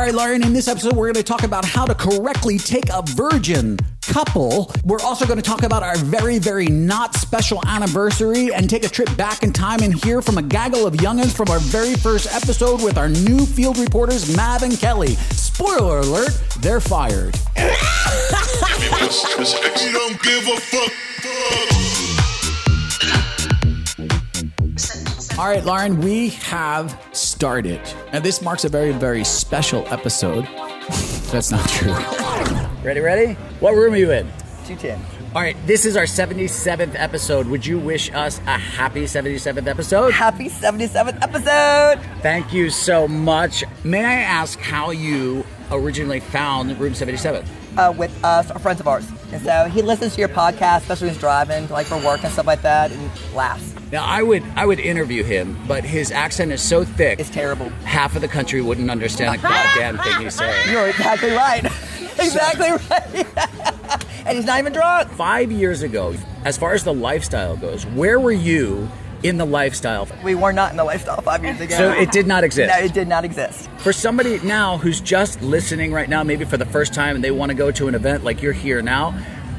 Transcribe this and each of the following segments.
All right, Lauren, in this episode, we're going to talk about how to correctly take a virgin couple. We're also going to talk about our very, very not special anniversary and take a trip back in time and hear from a gaggle of youngins from our very first episode with our new field reporters, Mav and Kelly. Spoiler alert, they're fired. We don't give a fuck. All right, Lauren, we have started. And this marks a very, very special episode. That's not true. Ready, ready? What room are you in? 210. All right, this is our 77th episode. Would you wish us a happy 77th episode? Happy 77th episode. Thank you so much. May I ask how you originally found Room 77? Uh, with us, uh, friends of ours. And so he listens to your podcast, especially when he's driving, like for work and stuff like that, and laughs. Now, I would I would interview him, but his accent is so thick, It's terrible. half of the country wouldn't understand a goddamn thing he's saying. You're exactly right. exactly right. and he's not even drunk. Five years ago, as far as the lifestyle goes, where were you in the lifestyle? We were not in the lifestyle five years ago. So it did not exist. No, it did not exist. For somebody now who's just listening right now, maybe for the first time, and they want to go to an event like you're here now,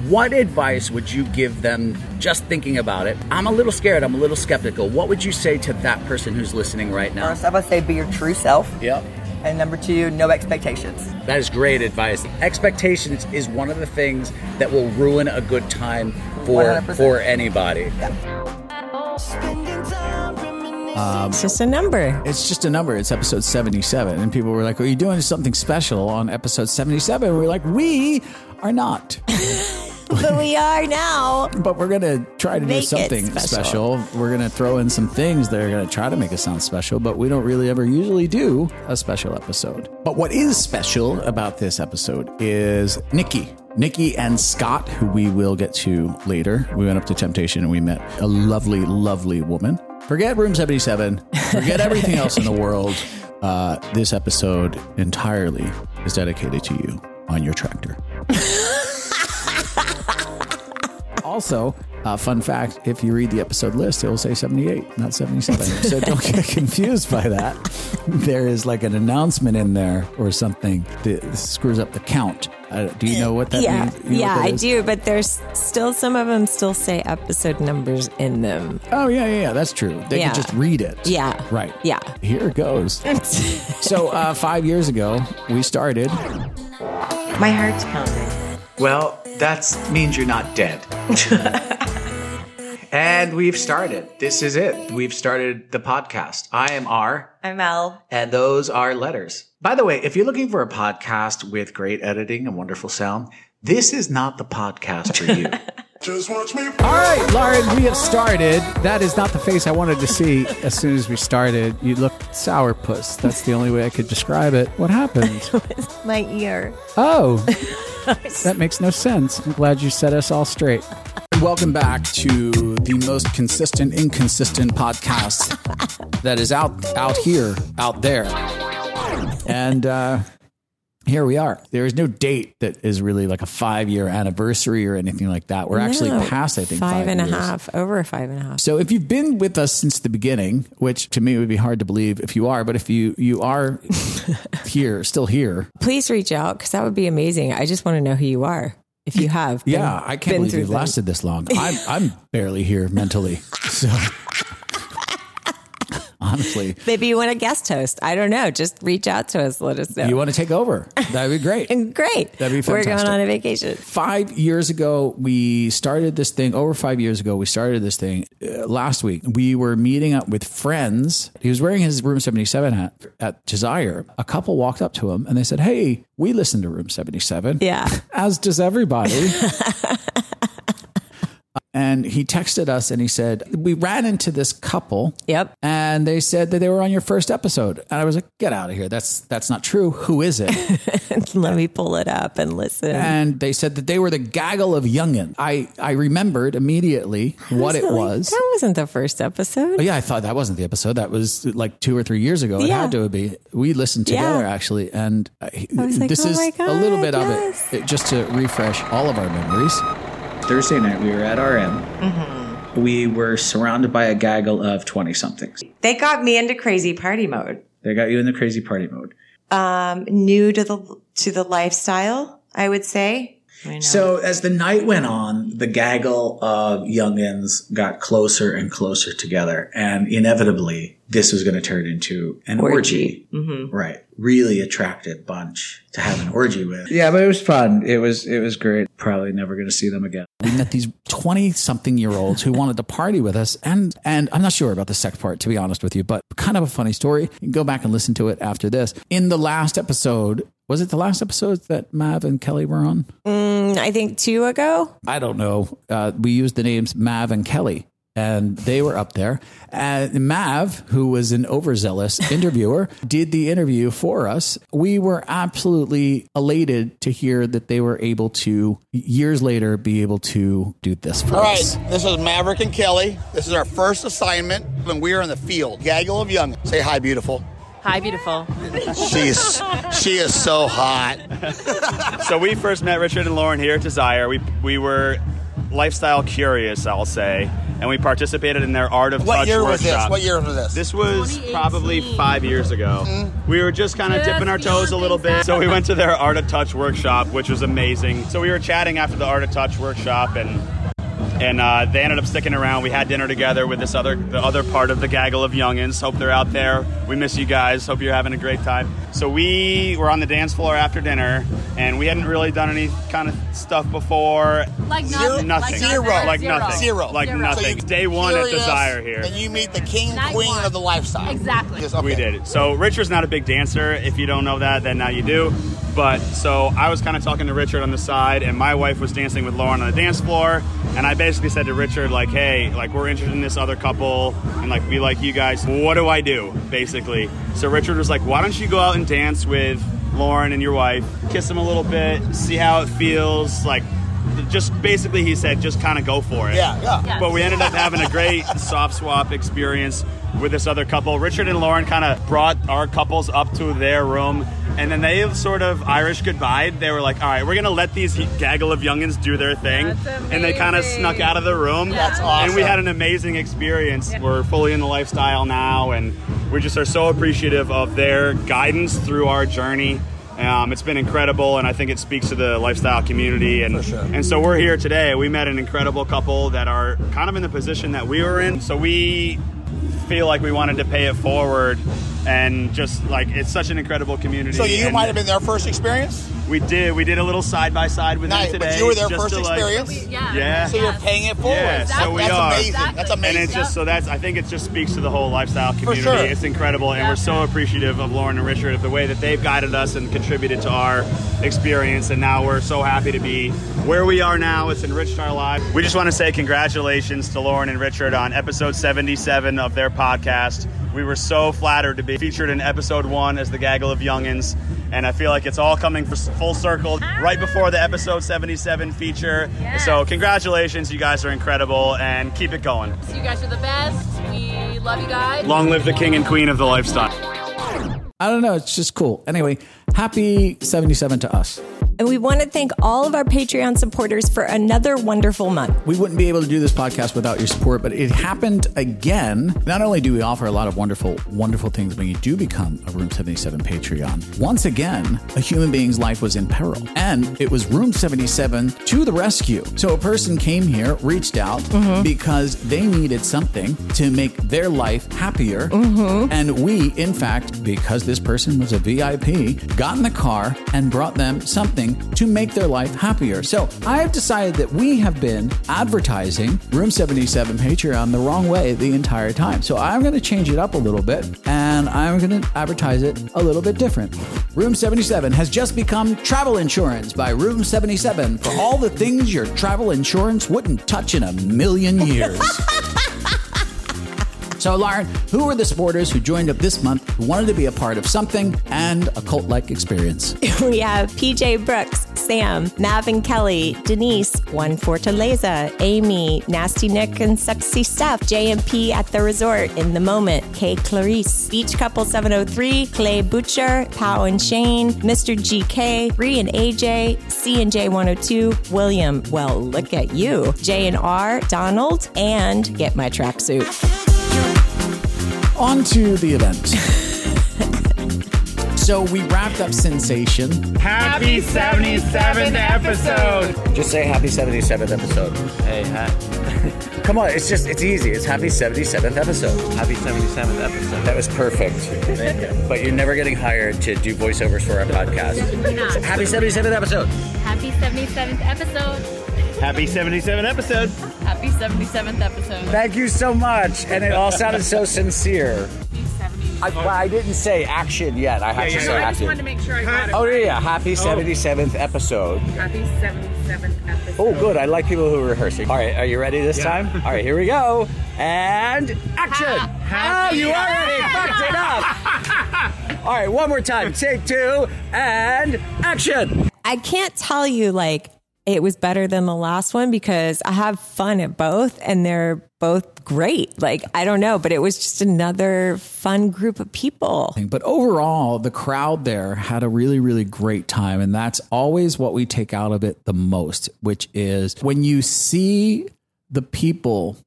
what advice would you give them just thinking about it? I'm a little scared, I'm a little skeptical. What would you say to that person who's listening right now? First, I would say be your true self. Yep. And number two, no expectations. That is great advice. Expectations is one of the things that will ruin a good time for 100%. for anybody. Um, it's just a number. It's just a number. It's episode 77. And people were like, Are you doing something special on episode 77? And we're like, We are not. but we are now. But we're going to try to do something special. special. We're going to throw in some things that are going to try to make us sound special, but we don't really ever usually do a special episode. But what is special about this episode is Nikki. Nikki and Scott, who we will get to later. We went up to Temptation and we met a lovely, lovely woman. Forget Room 77, forget everything else in the world. Uh, this episode entirely is dedicated to you on your tractor. Also, uh, fun fact if you read the episode list, it will say 78, not 77. so don't get confused by that. There is like an announcement in there or something that screws up the count. Uh, do you know what that yeah, means? You know yeah, that I do. But there's still some of them still say episode numbers in them. Oh, yeah, yeah, yeah. That's true. They Yeah. can just read it. Yeah. Right. Yeah. Here it goes. so, uh, five years ago, we started. My heart's pounding. Well, that means you're not dead. and we've started. This is it. We've started the podcast. I am R, I'm Al. and those are letters. By the way, if you're looking for a podcast with great editing and wonderful sound, this is not the podcast for you. Just watch me. All right, Lauren, we have started. That is not the face I wanted to see as soon as we started. You looked sourpuss. That's the only way I could describe it. What happened? My ear. Oh, that makes no sense. I'm glad you set us all straight. Welcome back to the most consistent, inconsistent podcast that is out out here, out there. And uh, here we are. There is no date that is really like a five year anniversary or anything like that. We're actually past, I think, five and a half, over five and a half. So if you've been with us since the beginning, which to me would be hard to believe if you are, but if you you are here, still here, Please reach out because that would be amazing. I just want to know who you are. If you have, been- yeah, I can't been believe through you've lasted this long. I'm I'm barely here mentally, so honestly. Maybe you want a guest host. I don't know. Just reach out to us. Let us know. You want to take over? That'd be great. Great. That'd be fantastic. We're going on a vacation. Five years ago, we started this thing. Over five years ago, we started this thing. Uh, last week, we were meeting up with friends. He was wearing his Room 77 hat at Desire. A couple walked up to him and they said, Hey, we listen to Room 77. Yeah. As does everybody. and he texted us and he said, We ran into this couple. Yep. And they said that they were on your first episode. And I was like, Get out of here. That's that's not true. Who is it? Let me pull it up and listen. and they said that they were the gaggle of youngin. I, I remembered immediately what it Like, was. That wasn't the first episode. Oh, yeah, I thought that wasn't the episode. That was like two or three years ago. It had to be. We listened together Yeah. actually, and uh, was like, this "Oh is my a little bit God, of it, it, just to refresh all of our memories. Thursday night, we were at RM. We were surrounded by a gaggle of 20 somethings. They got me into crazy party mode. They got you in the crazy party mode. um, new to the to the lifestyle. I would say. So as the night went on, the gaggle of youngins got closer and closer together, and inevitably, this was going to turn into an orgy. Right, really attractive bunch to have an orgy with. Yeah, but it was fun. It was it was great. Probably never going to see them again. we met these 20 something year olds who wanted to party with us and and i'm not sure about the sex part to be honest with you but kind of a funny story you can go back and listen to it after this in the last episode was it the last episode that mav and kelly were on Mm, I think two ago. i don't know uh, we used the names mav and kelly and they were up there. And Mav, who was an overzealous interviewer, did the interview for us. We were absolutely elated to hear that they were able to, years later, be able to do this for All right, us. All right, this is Maverick and Kelly. This is our first assignment when we are in the field. Gaggle of young. Say hi, beautiful. Hi, beautiful. She's she is so hot. so we first met Richard and Lauren here at Desire. We we were lifestyle curious, I'll say, and we participated in their Art of What Touch year was workshop. this? What year was this? This was probably five years ago. Mm-hmm. We were just kind of dipping our toes a little bit. So we went to their Art of Touch workshop, which was amazing. So we were chatting after the Art of Touch workshop, and and uh, they ended up sticking around. We had dinner together with this other the other part of the gaggle of youngins. Hope they're out there. We miss you guys. Hope you're having a great time. So we were on the dance floor after dinner, and we hadn't really done any kind of stuff before. Like Zero- nothing. Nothing. Zero. Like Zero. nothing. Zero. Like Zero. nothing. So Day one at Desire here. And you meet the king, Night queen one. of the lifestyle. Exactly. Yes, okay. We did. So Richard's not a big dancer. If you don't know that, then now you do. But so I was kind of talking to Richard on the side, and my wife was dancing with Lauren on the dance floor. And I basically said to Richard, like, "Hey, like we're interested in this other couple, and like we like you guys. What do I do?" Basically. So Richard was like, "Why don't you go out and dance with Lauren and your wife? Kiss them a little bit, see how it feels. Like, just basically, he said, just kind of go for it." Yeah, yeah. Yeah. But we ended up having a great soft swap experience with this other couple. Richard and Lauren kind of brought our couples up to their room, and then they have sort of Irish goodbye. They were like, "All right, we're gonna let these gaggle of youngins do their thing," That's and they kind of snuck out of the room. That's awesome. And we had an amazing experience. We're fully in the lifestyle now, and we just are so appreciative of their guidance through our journey. Um, it's been incredible, and I think it speaks to the lifestyle community. And For sure. and so we're here today. We met an incredible couple that are kind of in the position that we were in. So we feel like we wanted to pay it forward, and just like it's such an incredible community. So you might have been their first experience. We did. We did a little side by side with Nice, them but you were their first to, like- experience. Yeah. Yeah. So you're paying it forward. Yeah, so we that's are. amazing. Exactly. That's amazing. and it's just so that's I think it just speaks to the whole lifestyle community. sure. It's incredible, and Yeah. we're so appreciative of Lauren and Richard of the way that they've guided us and contributed to our experience. And now we're so happy to be where we are now. It's enriched our lives. We just want to say congratulations to Lauren and Richard on episode 77 of their podcast. We were so flattered to be featured in episode one as the Gaggle of Youngins. And I feel like it's all coming for full circle right before the episode 77 feature. Yes. So, congratulations. You guys are incredible and keep it going. So you guys are the best. We love you guys. Long live the king and queen of the lifestyle. I don't know. It's just cool. Anyway, happy 77 to us. And we want to thank all of our Patreon supporters for another wonderful month. We wouldn't be able to do this podcast without your support, but it happened again. Not only do we offer a lot of wonderful, wonderful things when you do become a Room 77 Patreon, once again, a human being's life was in peril. And it was Room 77 to the rescue. So a person came here, reached out mm-hmm. because they needed something to make their life happier. Mm-hmm. And we, in fact, because this person was a VIP, got in the car and brought them something to make their life happier. So I have decided that we have been advertising Room 77 Patreon the wrong way the entire time. So I'm going to change it up a little bit and I'm going to advertise it a little bit different. Room 77 has just become travel insurance by Room 77 for all the things your travel insurance wouldn't touch in a million years. So, Lauren, who were the supporters who joined up this month who wanted to be a part of something and a cult like experience? We have PJ Brooks, Sam, Mav and Kelly, Denise, One Fortaleza, Amy, Nasty Nick and Sexy Steph, JMP at the resort, In the Moment, Kay Clarice, Beach Couple 703, Clay Butcher, Pow and Shane, Mr. GK, Bree and AJ, C and J 102, William, well, look at you, J and R, Donald, and Get My Tracksuit. On to the event. So we wrapped up SINsation. Happy 77th episode. Just say happy 77th episode. Hey, ha- Come on, it's just, it's easy. It's happy 77th episode. happy 77th episode. That was perfect. Thank you. But you're never getting hired to do voiceovers for our podcast. Happy 77th episode. Happy 77th episode. Happy 77th episode. Happy 77th episode. Thank you so much. And it all sounded so sincere. I, well, I didn't say action yet. I have to say I just action. wanted to make sure I got it. Oh, right. yeah, yeah. Happy 77th episode. Happy 77th episode. Oh, good. I like people who are rehearsing. All right, are you ready this time? All right, here we go. And action. Oh, you already fucked it up. All right, one more time. Take two and action. I can't tell you like it was better than the last one because I have fun at both and they're both great. Like, I don't know, but it was just another fun group of people. But overall, the crowd there had a really, really great time. And that's always what we take out of it the most, which is when you see the people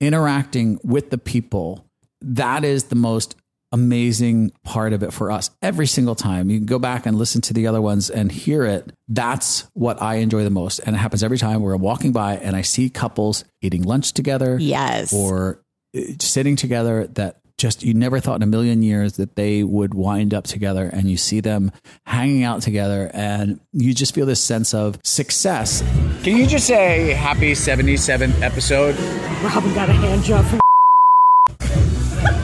interacting with the people, that is the most amazing part of it for us every single time. You can go back and listen to the other ones and hear it. That's what I enjoy the most. And it happens every time where I'm walking by and I see couples eating lunch together. Yes. Or uh, sitting together that just you never thought in a million years that they would wind up together and you see them hanging out together and you just feel this sense of success. Can you just say happy 77th episode? Robin got a hand job from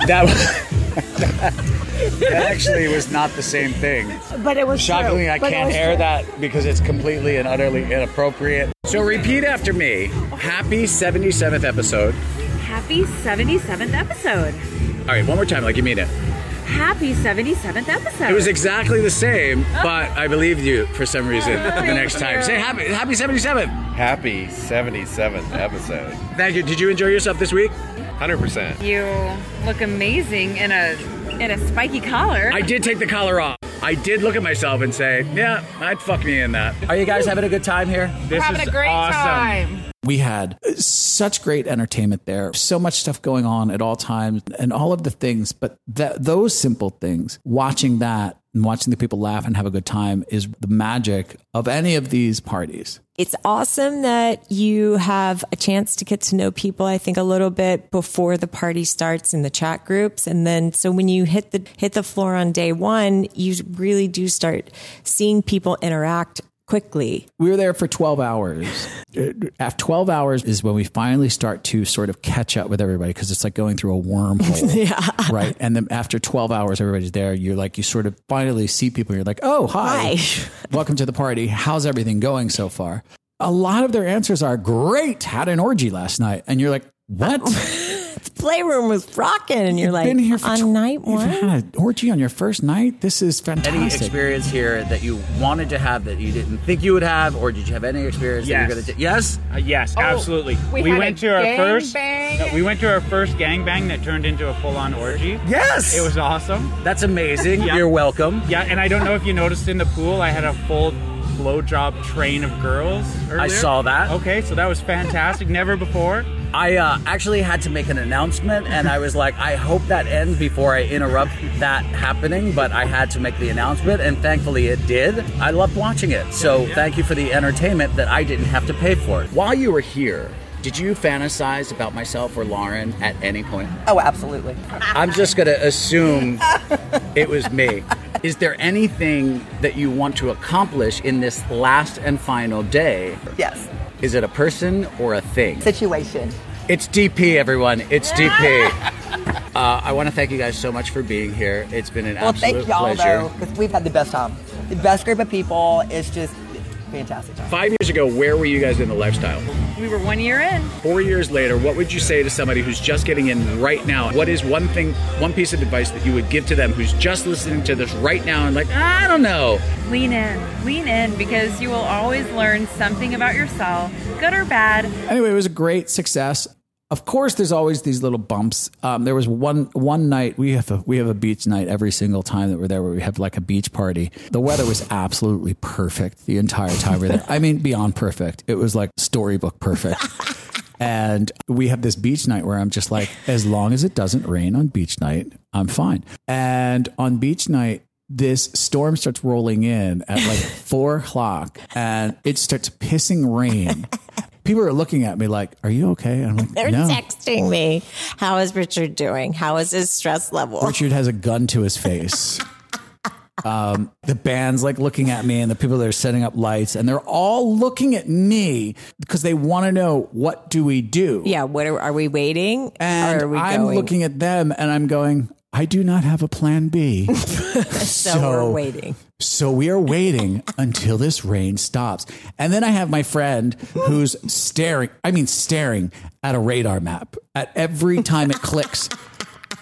That that actually was not the same thing. But it was Shockingly, true. I But can't was air true. that because it's completely and utterly inappropriate. So repeat after me. Happy 77th episode. Happy 77th episode. All right, one more time, like you mean it. Happy 77th episode. It was exactly the same, oh. but I believed you for some reason oh, the next time. Say happy, happy 77th. Happy 77th episode. Thank you. Did you enjoy yourself this week? 100%. You look amazing in a in a spiky collar. I did take the collar off. I did look at myself and say, yeah, I'd fuck me in that. Are you guys having a good time here? This having is a great awesome. time. We had such great entertainment there, so much stuff going on at all times, and all of the things. But that, those simple things, watching that and watching the people laugh and have a good time, is the magic of any of these parties. It's awesome that you have a chance to get to know people, I think a little bit before the party starts in the chat groups. And then so when you hit the hit the floor on day one, you really do start seeing people interact quickly. We were there for 12 hours. After 12 hours is when we finally start to sort of catch up with everybody because it's like going through a wormhole. Yeah. Right. And then after 12 hours, everybody's there. You're like, you sort of finally see people. You're like, oh, hi. Hi. Welcome to the party. How's everything going so far? A lot of their answers are great. Had an orgy last night. And you're like, what? Oh. The playroom was rocking and you're like Been here for on tw- night You've one. had an orgy on your first night? This is fantastic. Any experience here that you wanted to have that you didn't think you would have, or did you have any experience Yes. that you're going to? Yes. Uh, yes, Oh, absolutely. we We, had went a to our gang first. bang. no, we went to our first gangbang that turned into a full-on orgy. Yes. It was awesome. That's amazing. Yeah. You're welcome. Yeah, and I don't know if you noticed in the pool, I had a full blowjob train of girls. Earlier. I saw that. Okay, so that was fantastic. Never before. I uh, actually had to make an announcement, and I was like, I hope that ends before I interrupt that happening. But I had to make the announcement, and thankfully it did. I loved watching it. So thank you for the entertainment that I didn't have to pay for. While you were here, did you fantasize about myself or Lauren at any point? Oh, absolutely. I'm just going to assume it was me. Is there anything that you want to accomplish in this last and final day? Yes. Is it a person or a thing? Situation. It's DP, everyone. It's DP. Uh, I want to thank you guys so much for being here. It's been an Well, absolute thank y'all pleasure. though, because we've had the best time. The best group of people. It's just fantastic time. Five years ago, where were you guys in the lifestyle? We were one year in. Four years later, what would you say to somebody who's just getting in right now? What is one thing, one piece of advice that you would give to them who's just listening to this right now and like, I don't know? Lean in. Lean in because you will always learn something about yourself, good or bad. Anyway, it was a great success. Of course, there's always these little bumps. Um, there was one one night we have a we have a beach night every single time that we're there, where we have like a beach party. The weather was absolutely perfect the entire time we we're there. I mean, beyond perfect. It was like storybook perfect. And we have this beach night where I'm just like, as long as it doesn't rain on beach night, I'm fine. And on beach night, this storm starts rolling in at like four o'clock and it starts pissing rain. People are looking at me like, Are you okay? And I'm like, They're No. texting me. How is Richard doing? How is his stress level? Richard has a gun to his face. Um, the band's like looking at me, and the people that are setting up lights, and they're all looking at me because they want to know what do we do. Yeah, what are, are we waiting? And are we I'm going? looking at them, and I'm going. I do not have a plan B. so, we're waiting. So we are waiting until this rain stops. And then I have my friend who's staring, I mean, staring at a radar map at every time it clicks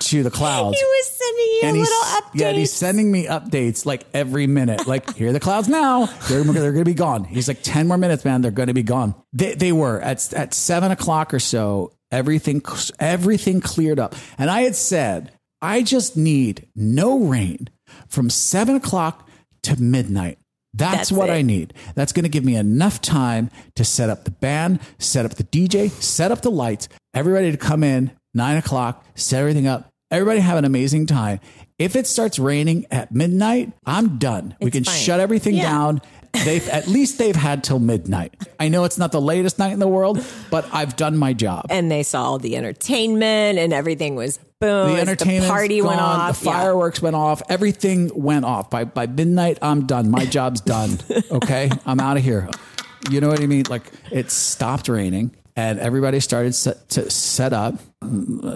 to the clouds. He was sending you and little updates. yeah, he's sending me updates like every minute. Like, here are the clouds now. They're, they're going to be gone. He's like, 10 more minutes, man. They're going to be gone. They, they were at, at seven o'clock or so. Everything, everything cleared up. And I had said, I just need no rain from seven o'clock to midnight. That's, That's what it. I need. That's going to give me enough time to set up the band, set up the DJ, set up the lights, everybody to come in nine o'clock, set everything up. Everybody have an amazing time. If it starts raining at midnight, I'm done. we can fine. shut everything Yeah. down. They've at least they've had till midnight. I know it's not the latest night in the world, but I've done my job. And they saw all the entertainment and everything was boom. the entertainment party went off. The Yeah. fireworks went off. Everything went off. By by midnight, I'm done. My job's done. Okay, I'm out of here. You know what I mean? Like it stopped raining, and everybody started set, to set up.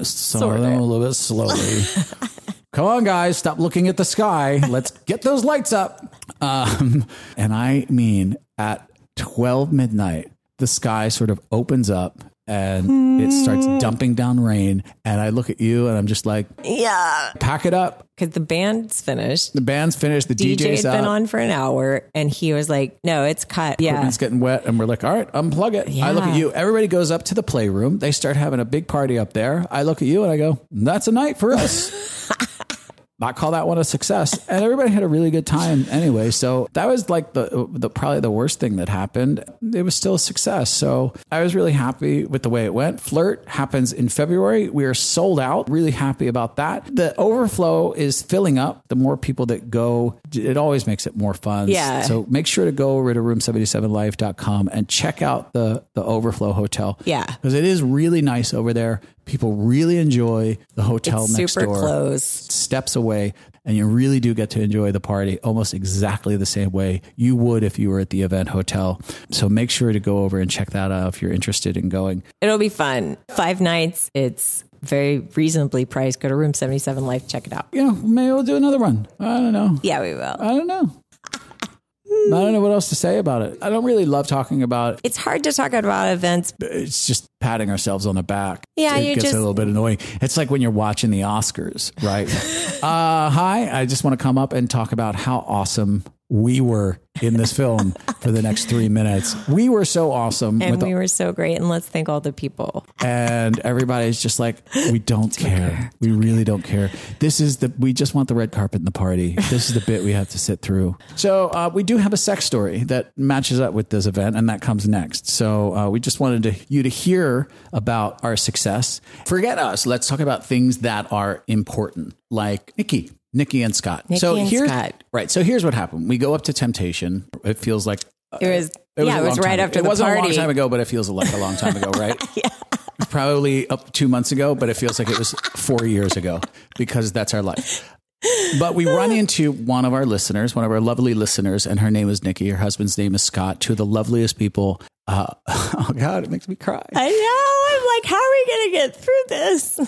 Some of them a little bit slowly. Come on, guys, stop looking at the sky. Let's get those lights up. Um, and I mean, at 12 midnight, the sky sort of opens up and it starts hmm. dumping down rain. And I look at you and I'm just like, Yeah. pack it up. Because the band's finished. The band's finished. The DJ DJ's had been out. on for an hour and he was like, no, it's cut. Yeah. Equipment's getting wet, and we're like, all right, unplug it. I look at you. Everybody goes up to the playroom. They start having a big party up there. I look at you and I go, that's a night for us. I call that one a success, and everybody had a really good time anyway. So that was like the the probably the worst thing that happened. It was still a success. So I was really happy with the way it went. Flirt happens in February. We are sold out. Really happy about that. The overflow is filling up. The more people that go, it always makes it more fun. Yeah. So make sure to go over to room77life.com and check out the the overflow hotel. Yeah. Because it is really nice over there. People really enjoy the hotel It's next super door. close. Steps away, and you really do get to enjoy the party almost exactly the same way you would if you were at the event hotel. So make sure to go over and check that out if you're interested in going. It'll be fun. Five nights. It's very reasonably priced. Go to Room 77 Life. Check it out. Yeah, maybe we'll do another one. I don't know. Yeah, we will. I don't know. I don't know what else to say about it. I don't really love talking about it. It's hard to talk about events. It's just patting ourselves on the back. Yeah, it you gets just- a little bit annoying. It's like when you're watching the Oscars, right? uh, hi, I just want to come up and talk about how awesome we were in this film for the next three minutes. We were so awesome, And we were so great. And let's thank all the people. and everybody's just like, we don't care. We really don't care. This is the we just want the red carpet in the party. This is the bit we have to sit through. So uh, we do have a sex story that matches up with this event, and that comes next. So uh, we just wanted to, you to hear about our success. Forget us. Let's talk about things that are important, like Nikki. Nikki and Scott. Nikki so and here's Scott. right. So here's what happened. We go up to Temptation. It feels like It was, yeah, it was right after it wasn't party. a long time ago, but it feels like a long time ago, right? yeah. Probably up two months ago, but it feels like it was four years ago because that's our life. But we run into one of our listeners, one of our lovely listeners, and her name is Nikki. Her husband's name is Scott. Two of the loveliest people. Uh, oh God, it makes me cry. I know. I'm like, how are we going to get through this?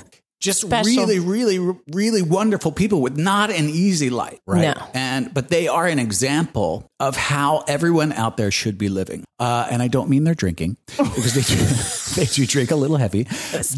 Just Special. really, really, really wonderful people with not an easy life, right? No. And but they are an example of how everyone out there should be living. Uh, and I don't mean they're drinking because they do, they do drink a little heavy,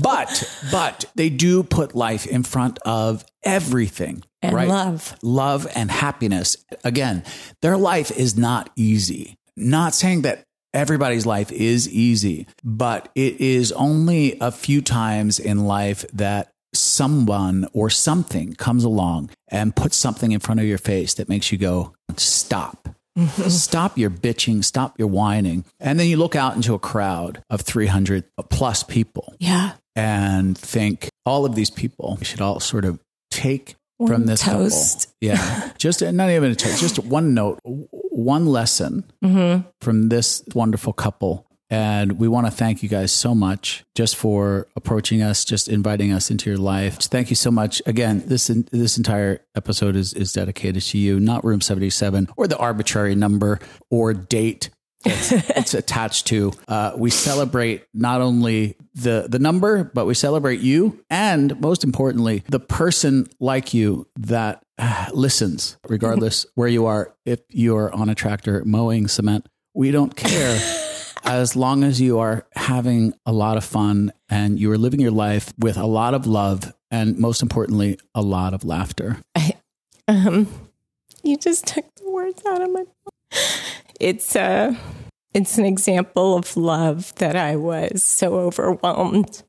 but but they do put life in front of everything. And right? love. love and happiness. Again, their life is not easy. Not saying that everybody's life is easy, but it is only a few times in life that someone or something comes along and puts something in front of your face that makes you go, stop. stop your bitching, stop your whining. And then you look out into a crowd of 300 plus people Yeah. and think all of these people should all sort of take One from this toast. couple. Yeah, just not even a toast, just one note, one lesson Mm-hmm. from this wonderful couple. And we want to thank you guys so much just for approaching us, just inviting us into your life. Thank you so much. Again, this this entire episode is is dedicated to you, not room 77 or the arbitrary number or date it's, it's attached to. Uh, we celebrate not only the the number, but we celebrate you, and most importantly, the person like you that uh, listens, regardless where you are. If you are on a tractor mowing cement, we don't care. As long as you are having a lot of fun and you are living your life with a lot of love and most importantly, a lot of laughter. I, Um, you just took the words out of my mouth. It's a, it's an example of love that I was so overwhelmed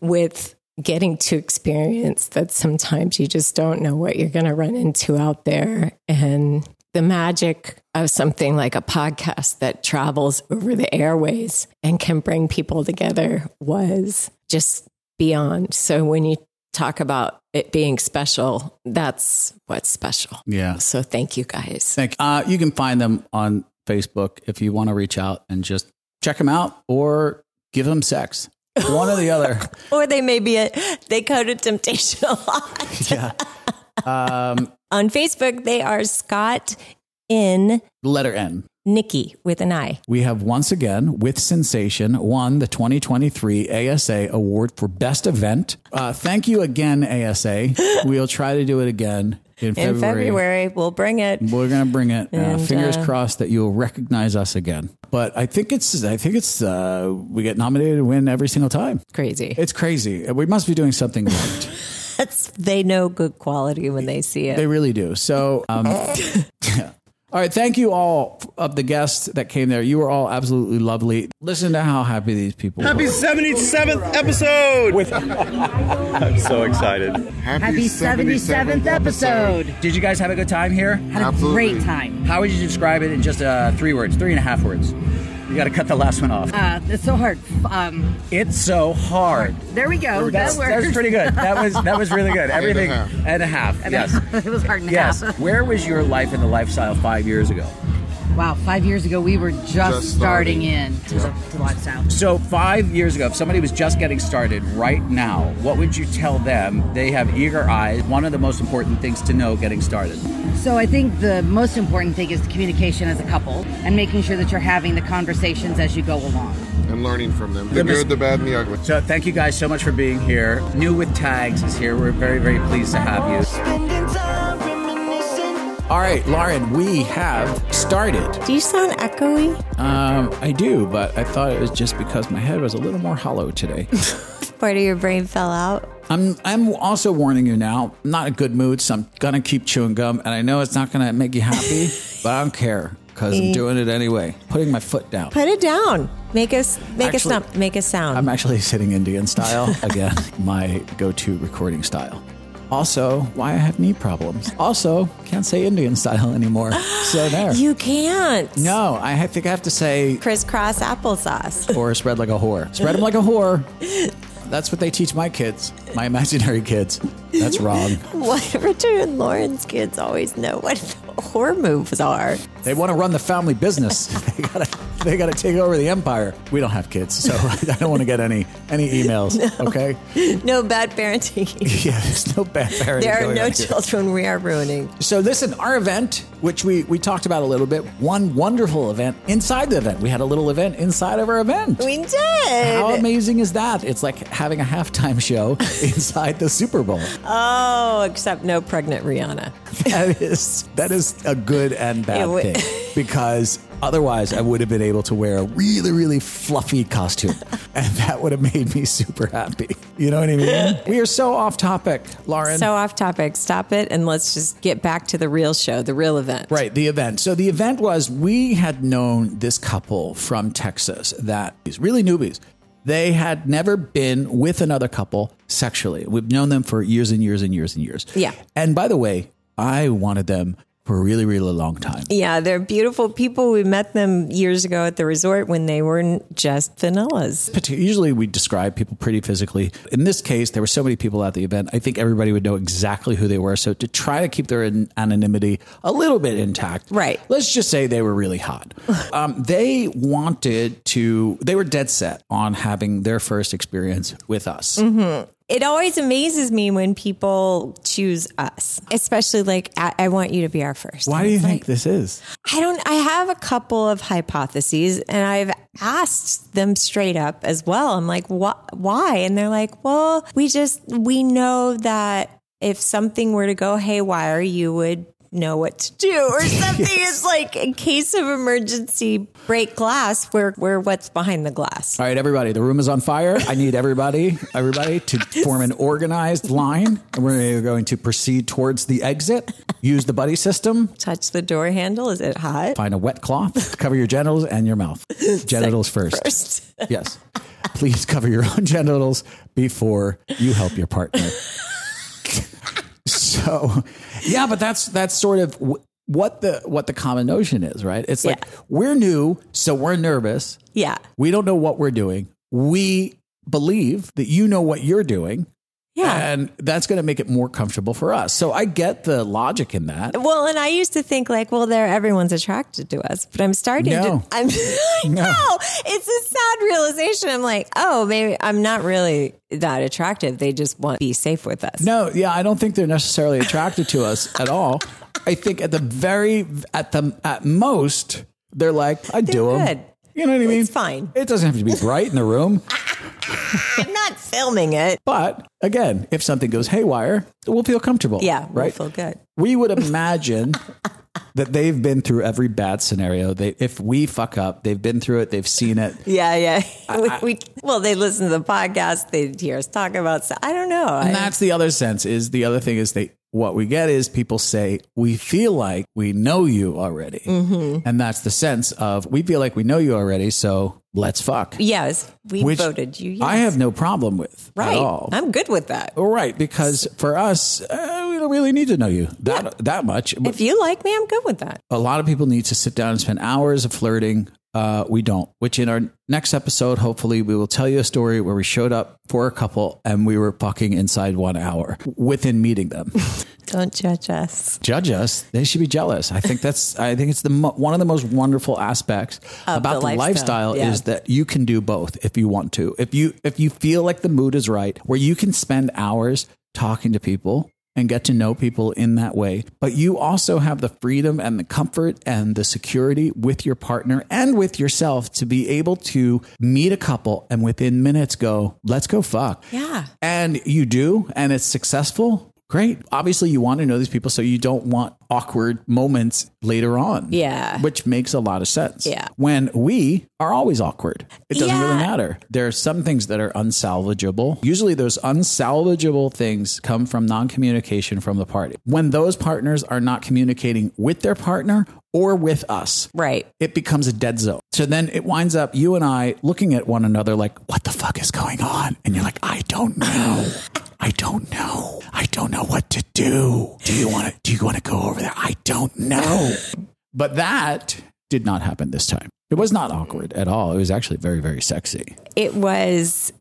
with getting to experience that sometimes you just don't know what you're going to run into out there. And the magic of something like a podcast that travels over the airways and can bring people together was just beyond. So when you talk about it being special, that's what's special. Yeah. So thank you guys. Thank uh, you can find them on Facebook if you want to reach out and just check them out or give them sex. One or the other. Or they may be a, they coded temptation a lot. yeah. Um, On Facebook, they are Scott in letter N. Nikki with an I. We have once again, with SINsation, won the 2023 ASA Award for Best Event. Uh, thank you again, ASA. We'll try to do it again in In February. February, we'll bring it. We're gonna bring it. Uh, fingers uh, crossed that you'll recognize us again. But I think it's. I think it's. Uh, we get nominated to win every single time. Crazy. It's crazy. We must be doing something right. That's, they know good quality when they see it. They really do. So, um, all right. Thank you all of the guests that came there. You were all absolutely lovely. Listen to how happy these people Happy 77th episode! With I'm so excited. Happy 77th episode. Did you guys have a good time here? Had a great time. How would you describe it in just uh, three words, three and a half words? You got to cut the last one off. Uh, it's so hard. Um, It's so hard. there we go. That's, that that was pretty good. That was that was really good. Everything half. and a half. And yes. it was hard and Yes. half. Where was your life in the lifestyle five years ago? Wow, five years ago we were just, Just starting, starting. in to, the, to the lifestyle. So five years ago, if somebody was just getting started right now, what would you tell them? They have eager eyes. One of the most important things to know getting started. So I think the most important thing is the communication as a couple and making sure that you're having the conversations as you go along. and learning from them. The good, the bad, and the ugly. So thank you guys so much for being here. New with Tags is here. We're very, very pleased to have you. All right, Lauren, we have started. Do you sound echoey? Um, I do, but I thought it was just because my head was a little more hollow today. Part of your brain fell out. I'm I'm also warning you now. I'm not in a good mood, so I'm gonna keep chewing gum, and I know it's not gonna make you happy, but I don't care because I'm doing it anyway. Putting my foot down. Put it down. Make us make Actually- a stump. Make a sound. I'm actually sitting Indian style again, my go-to recording style. Also, why I have knee problems. Also, can't say Indian style anymore. So there. you can't. No, I think I have to say Crisscross applesauce. or spread like a whore. Spread them like a whore. That's what they teach my kids, my imaginary kids. That's wrong. What Richard and Lauren's kids always know what horror moves are. They want to run the family business. They gotta, they gotta take over the empire. We don't have kids, so I don't want to get any any emails. Okay? No bad parenting. Yeah, there's no bad parenting. there are no children we are ruining. So listen, our event, which we we talked about a little bit, one wonderful event inside the event. We had a little event inside of our event. We did. How amazing is that? It's like having a halftime show inside the Super Bowl. Oh, except no pregnant Rihanna. That is that is a good and bad It would- because otherwise I would have been able to wear a really really fluffy costume and that would have made me super happy. You know what I mean? we are so off topic, Lauren. So off topic. Stop it and let's just get back to the real show, the real event. Right, the event. So the event was we had known this couple from Texas that is really newbies. They had never been with another couple sexually. We've known them for years and years and years and years. Yeah. And by the way, I wanted them for a really, really long time. Yeah, they're beautiful people. We met them years ago at the resort when they weren't just vanillas. Usually we describe people pretty physically. In this case, there were so many people at the event. I think everybody would know exactly who they were. So to try to keep their an- anonymity a little bit intact, right? Let's just say they were really hot. um, they wanted to. They were dead set on having their first experience with us. hmm It always amazes me when people choose us, especially like, I, I want you to be our first. Why do you it's think this is? I don't, I have a couple of hypotheses and I've asked them straight up as well. I'm like, wh- why? And they're like, well, we just, we know that if something were to go haywire, you would know what to do or something. It's like in case of emergency break glass, we're, we're what's behind the glass. All right, everybody, the room is on fire. I need everybody, everybody to form an organized line. And we're going to proceed towards the exit. Use the buddy system. Touch the door handle. Is it hot? Find a wet cloth cover your genitals and your mouth. Genitals first. First. Yes. Please cover your own genitals before you help your partner. So, yeah, but that's that's sort of what the what the common notion is, right? It's like we're new, so we're nervous. Yeah. We don't know what we're doing. We believe that you know what you're doing. Yeah. And that's going to make it more comfortable for us. So I get the logic in that. Well, and I used to think like, well, there everyone's attracted to us, but I'm starting No. to. I'm like, no. It's a sad realization. I'm like, oh, maybe I'm not really that attractive. They just want to be safe with us. No, yeah, I don't think they're necessarily attracted to us at all. I think at the very at the at most they're like I do them. good. You know what I mean? It's fine. It doesn't have to be bright in the room. I'm not filming it. But again, if something goes haywire, we'll feel comfortable. Yeah, we'll right. feel good. We would imagine that they've been through every bad scenario. They, if we fuck up, they've been through it. They've seen it. Yeah, yeah. we, we, well, they listen to the podcast. They hear us talk about stuff. I don't know. I, And that's the other sense. Is the other thing is they what we get is people say we feel like we know you already, Mhm. and that's the sense of we feel like we know you already. So let's fuck. yes, we Which voted you. Yes. I have no problem with right. at all. I'm good with that. Right, because for us, uh, we don't really need to know you that that much. If you like me, I'm good with that. a lot of people need to sit down and spend hours of flirting. Uh, we don't. Which in our next episode, hopefully, we will tell you a story where we showed up for a couple and we were fucking inside one hour within meeting them. Don't judge us. Judge us; they should be jealous. I think that's. I think it's the mo- one of the most wonderful aspects Of about the the, lifestyle, lifestyle, yeah. is that you can do both if you want to. If you if you feel like the mood is right, where you can spend hours talking to people and get to know people in that way. But you also have the freedom and the comfort and the security with your partner and with yourself to be able to meet a couple and within minutes go, let's go fuck. Yeah. And you do, and it's successful. Great. Obviously, you want to know these people, so you don't want awkward moments later on. Yeah. Which makes a lot of sense. Yeah. When we are always awkward, it doesn't really matter. There are some things that are unsalvageable. Usually, those unsalvageable things come from non communication from the party. When those partners are not communicating with their partner or with us, right, it becomes a dead zone. So then it winds up you and I looking at one another like, what the fuck is going on? And you're like, I don't know. I don't know. I don't know what to do. Do you want to do you want to go over there? I don't know. But that did not happen this time. It was not awkward at all. It was actually very very sexy. It was.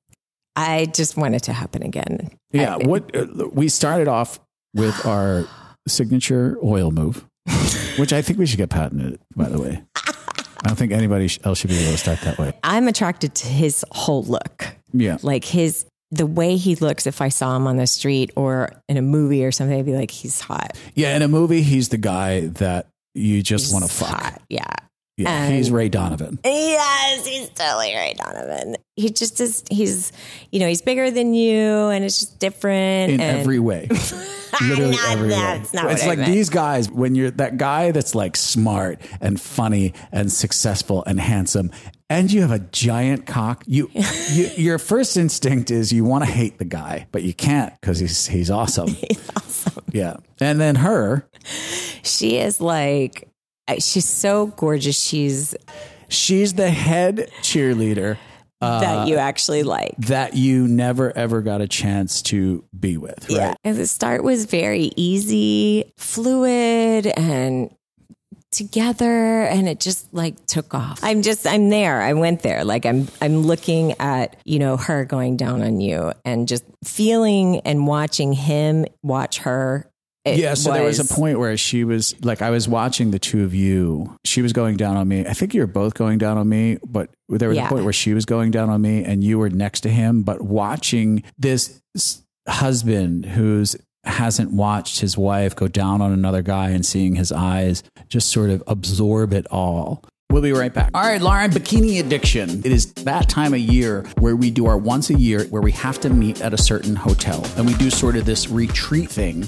I just want it to happen again. Yeah, what uh, we started off with our signature oil move, which I think we should get patented by the way. I don't think anybody else should be able to start that way. I'm attracted to his whole look. Yeah. Like his the way he looks if I saw him on the street or in a movie or something, I'd be like, he's hot. Yeah, in a movie, he's the guy that you just want to fuck. Hot. Yeah. Yeah, And- he's Ray Donovan. Yes, he's totally Ray Donovan. He just is he's you know, he's bigger than you and it's just different In and every way. Literally Not every way. it's I like meant. these guys, when you're that guy that's like smart and funny and successful and handsome, and you have a giant cock, you, you your first instinct is you want to hate the guy, but you can't because he's he's awesome. he's awesome. Yeah. And then her, She is like uh, she's so gorgeous. She's she's the head cheerleader that you actually like. that you never ever got a chance to be with, right? Yeah. And the start was very easy, fluid, and together and it just like took off. I'm just I'm there. I went there. Like I'm I'm looking at, you know, her going down on you and just feeling and watching him watch her. It yeah, so there was a point where she was like, I was watching the two of you. She was going down on me. I think you were both going down on me, but there was Yeah. a point where she was going down on me and you were next to him. But watching this husband who's hasn't watched his wife go down on another guy and seeing his eyes just sort of absorb it all. We'll be right back. All right, Lauren, bikini addiction. It is that time of year where we do our once a year where we have to meet at a certain hotel and we do sort of this retreat thing,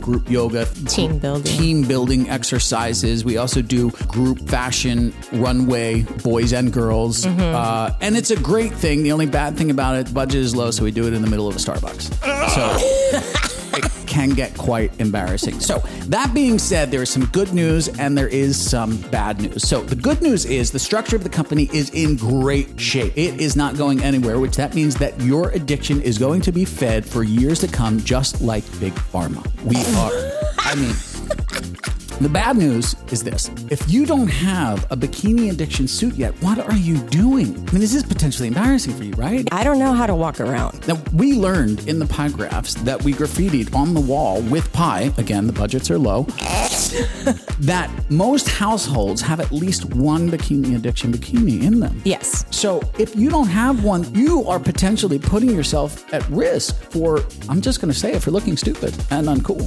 group yoga, Team building. team building exercises. We also do group fashion runway, boys and girls, uh, and it's a great thing. The only bad thing about it, budget is low, so we do it in the middle of a Starbucks. So. it can get quite embarrassing. So, that being said, there is some good news and there is some bad news. So, the good news is the structure of the company is in great shape. It is not going anywhere, which that means that your addiction is going to be fed for years to come, just like Big Pharma. We are, I mean, the bad news is this. If you don't have a bikini addiction suit yet, what are you doing? I mean, this is potentially embarrassing for you, right? I don't know how to walk around. Now, we learned in the pie graphs that we graffitied on the wall with pie, again, the budgets are low, that most households have at least one bikini addiction bikini in them. Yes. So if you don't have one, you are potentially putting yourself at risk for, I'm just going to say it, for looking stupid and uncool.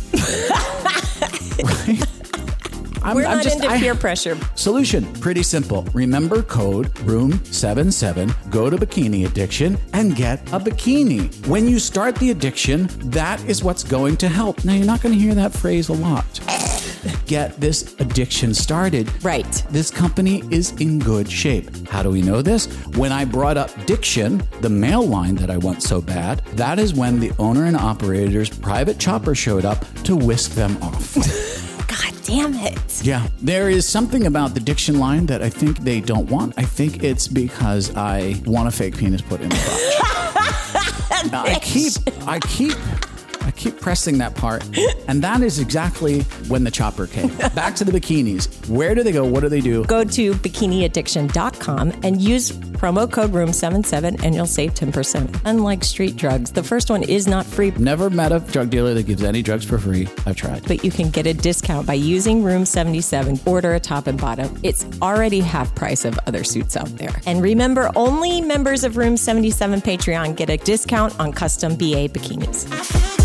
right? I'm, We're I'm not just- into I- peer pressure. Solution pretty simple. Remember code ROOM77, go to Bikini Addiction and get a bikini. When you start the addiction, that is what's going to help. Now, you're not going to hear that phrase a lot. Get this addiction started. Right. This company is in good shape. How do we know this? When I brought up Diction, the mail line that I want so bad, that is when the owner and operator's private chopper showed up to whisk them off. God damn it. Yeah, there is something about the diction line that I think they don't want. I think it's because I want a fake penis put in the crotch. I keep, I keep, keep pressing that part, and that is exactly when the chopper came. Back to the bikinis. Where do they go? What do they do? Go to bikiniaddiction.com and use promo code ROOM77 and you'll save 10%. Unlike street drugs, the first one is not free, Never met a drug dealer that gives any drugs for free. I've tried. but you can get a discount by using Room77. Order a top and bottom. It's already half price of other suits out there. And remember, only members of Room77 Patreon get a discount on custom BA bikinis.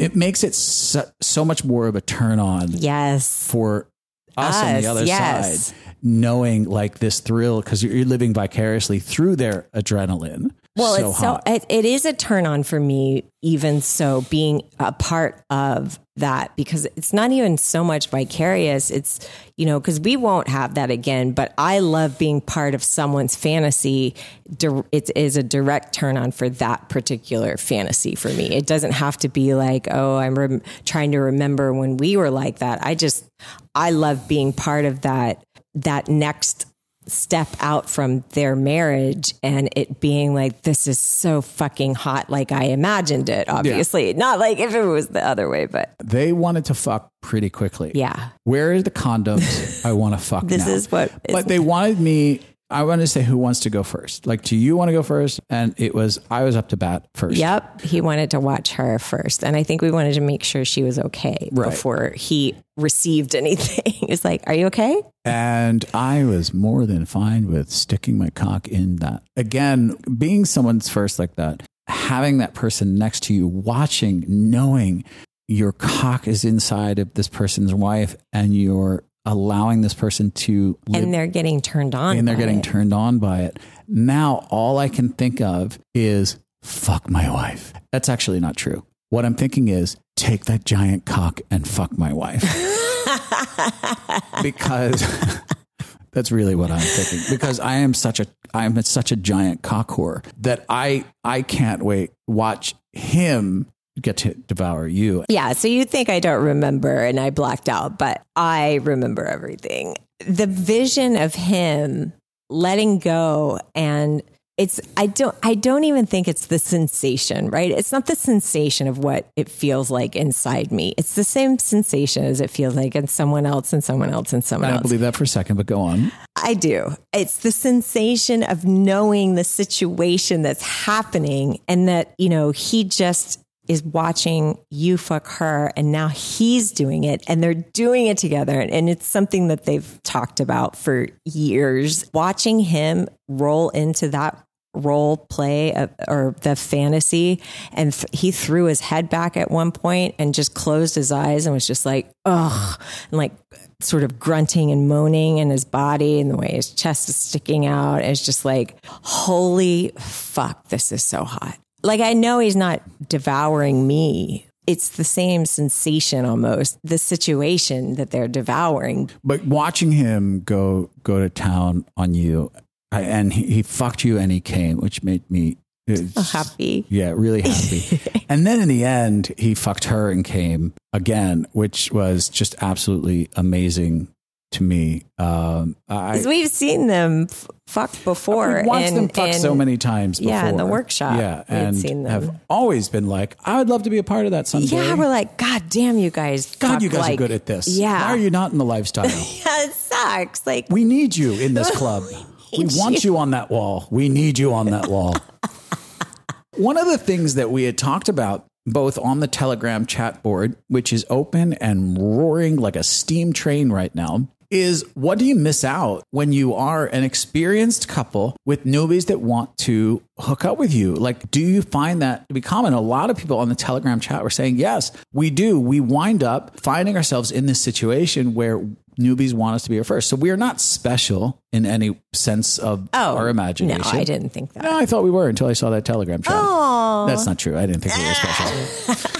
It makes it so, so much more of a turn on. Yes. For us on the other yes. side, knowing like this thrill because you're, you're living vicariously through their adrenaline. Well, so it's hot. so it, it is a turn on for me, even so being a part of that because it's not even so much vicarious. It's you know because we won't have that again. But I love being part of someone's fantasy. It is a direct turn on for that particular fantasy for me. It doesn't have to be like oh I'm rem- trying to remember when we were like that. I just I love being part of that that next step out from their marriage and it being like this is so fucking hot like I imagined it obviously not like if it was the other way but they wanted to fuck pretty quickly. yeah Where are the condoms? I want to fuck. This now. is what- But they wanted me. I want to say who wants to go first. Like, do you want to go first? And it was I was up to bat first. yep he wanted to watch her first and I think we wanted to make sure she was okay Right. before he received anything it's like are you okay And I was more than fine with sticking my cock in that. Again, being someone's first like that, having that person next to you, watching, knowing your cock is inside of this person's wife and you're allowing this person to live and they're getting turned on and they're getting it. turned on by it. Now, all I can think of is fuck my wife. That's actually not true. What I'm thinking is take that giant cock and fuck my wife. because that's really what I'm thinking. Because I am such a I am such a giant cock whore that I I can't wait watch him get to devour you. Yeah, so you think I don't remember and I blacked out, but I remember everything. The vision of him letting go and it's I don't I don't even think it's the sensation, right? It's not the sensation of what it feels like inside me. It's the same sensation as it feels like in someone else and someone else and someone I else. don't believe that for a second, but go on. I do. It's the sensation of knowing the situation that's happening and that, you know, he just is watching you fuck her and now he's doing it and they're doing it together. And it's something that they've talked about for years. Watching him roll into that role play of, or the fantasy and th- he threw his head back at one point and just closed his eyes and was just like ugh and like sort of grunting and moaning in his body and the way his chest is sticking out it's just like holy fuck this is so hot like i know he's not devouring me. It's the same sensation almost the situation that they're devouring. But watching him go go to town on you, I- and he, he fucked you and he came, which made me so happy. Yeah, really happy. and then in the end, he fucked her and came again, which was just absolutely amazing to me. Um, I, because we've seen them f- fuck before We've watched and- them fuck so many times before. yeah in the workshop Yeah, and seen them have always been like, I would love to be a part of that someday. Yeah, we're like, God damn, you guys. God, you guys like, are good at this. Yeah. Why are you not in the lifestyle? yeah, it sucks. Like, we need you in this club. we need want you. you on that wall. We need you on that wall. One of the things that we had talked about both on the Telegram chat board, which is open and roaring like a steam train right now, is what do you miss out when you are an experienced couple with newbies that want to hook up with you? Like, do you find that to be common? A lot of people on the Telegram chat were saying, yes, we do. We wind up finding ourselves in this situation where newbies want us to be our first. So we are not special in any sense of Oh, our imagination. no, I didn't think that. No, I thought we were until I saw that Telegram chat. Aw. That's not true. I didn't think we were special.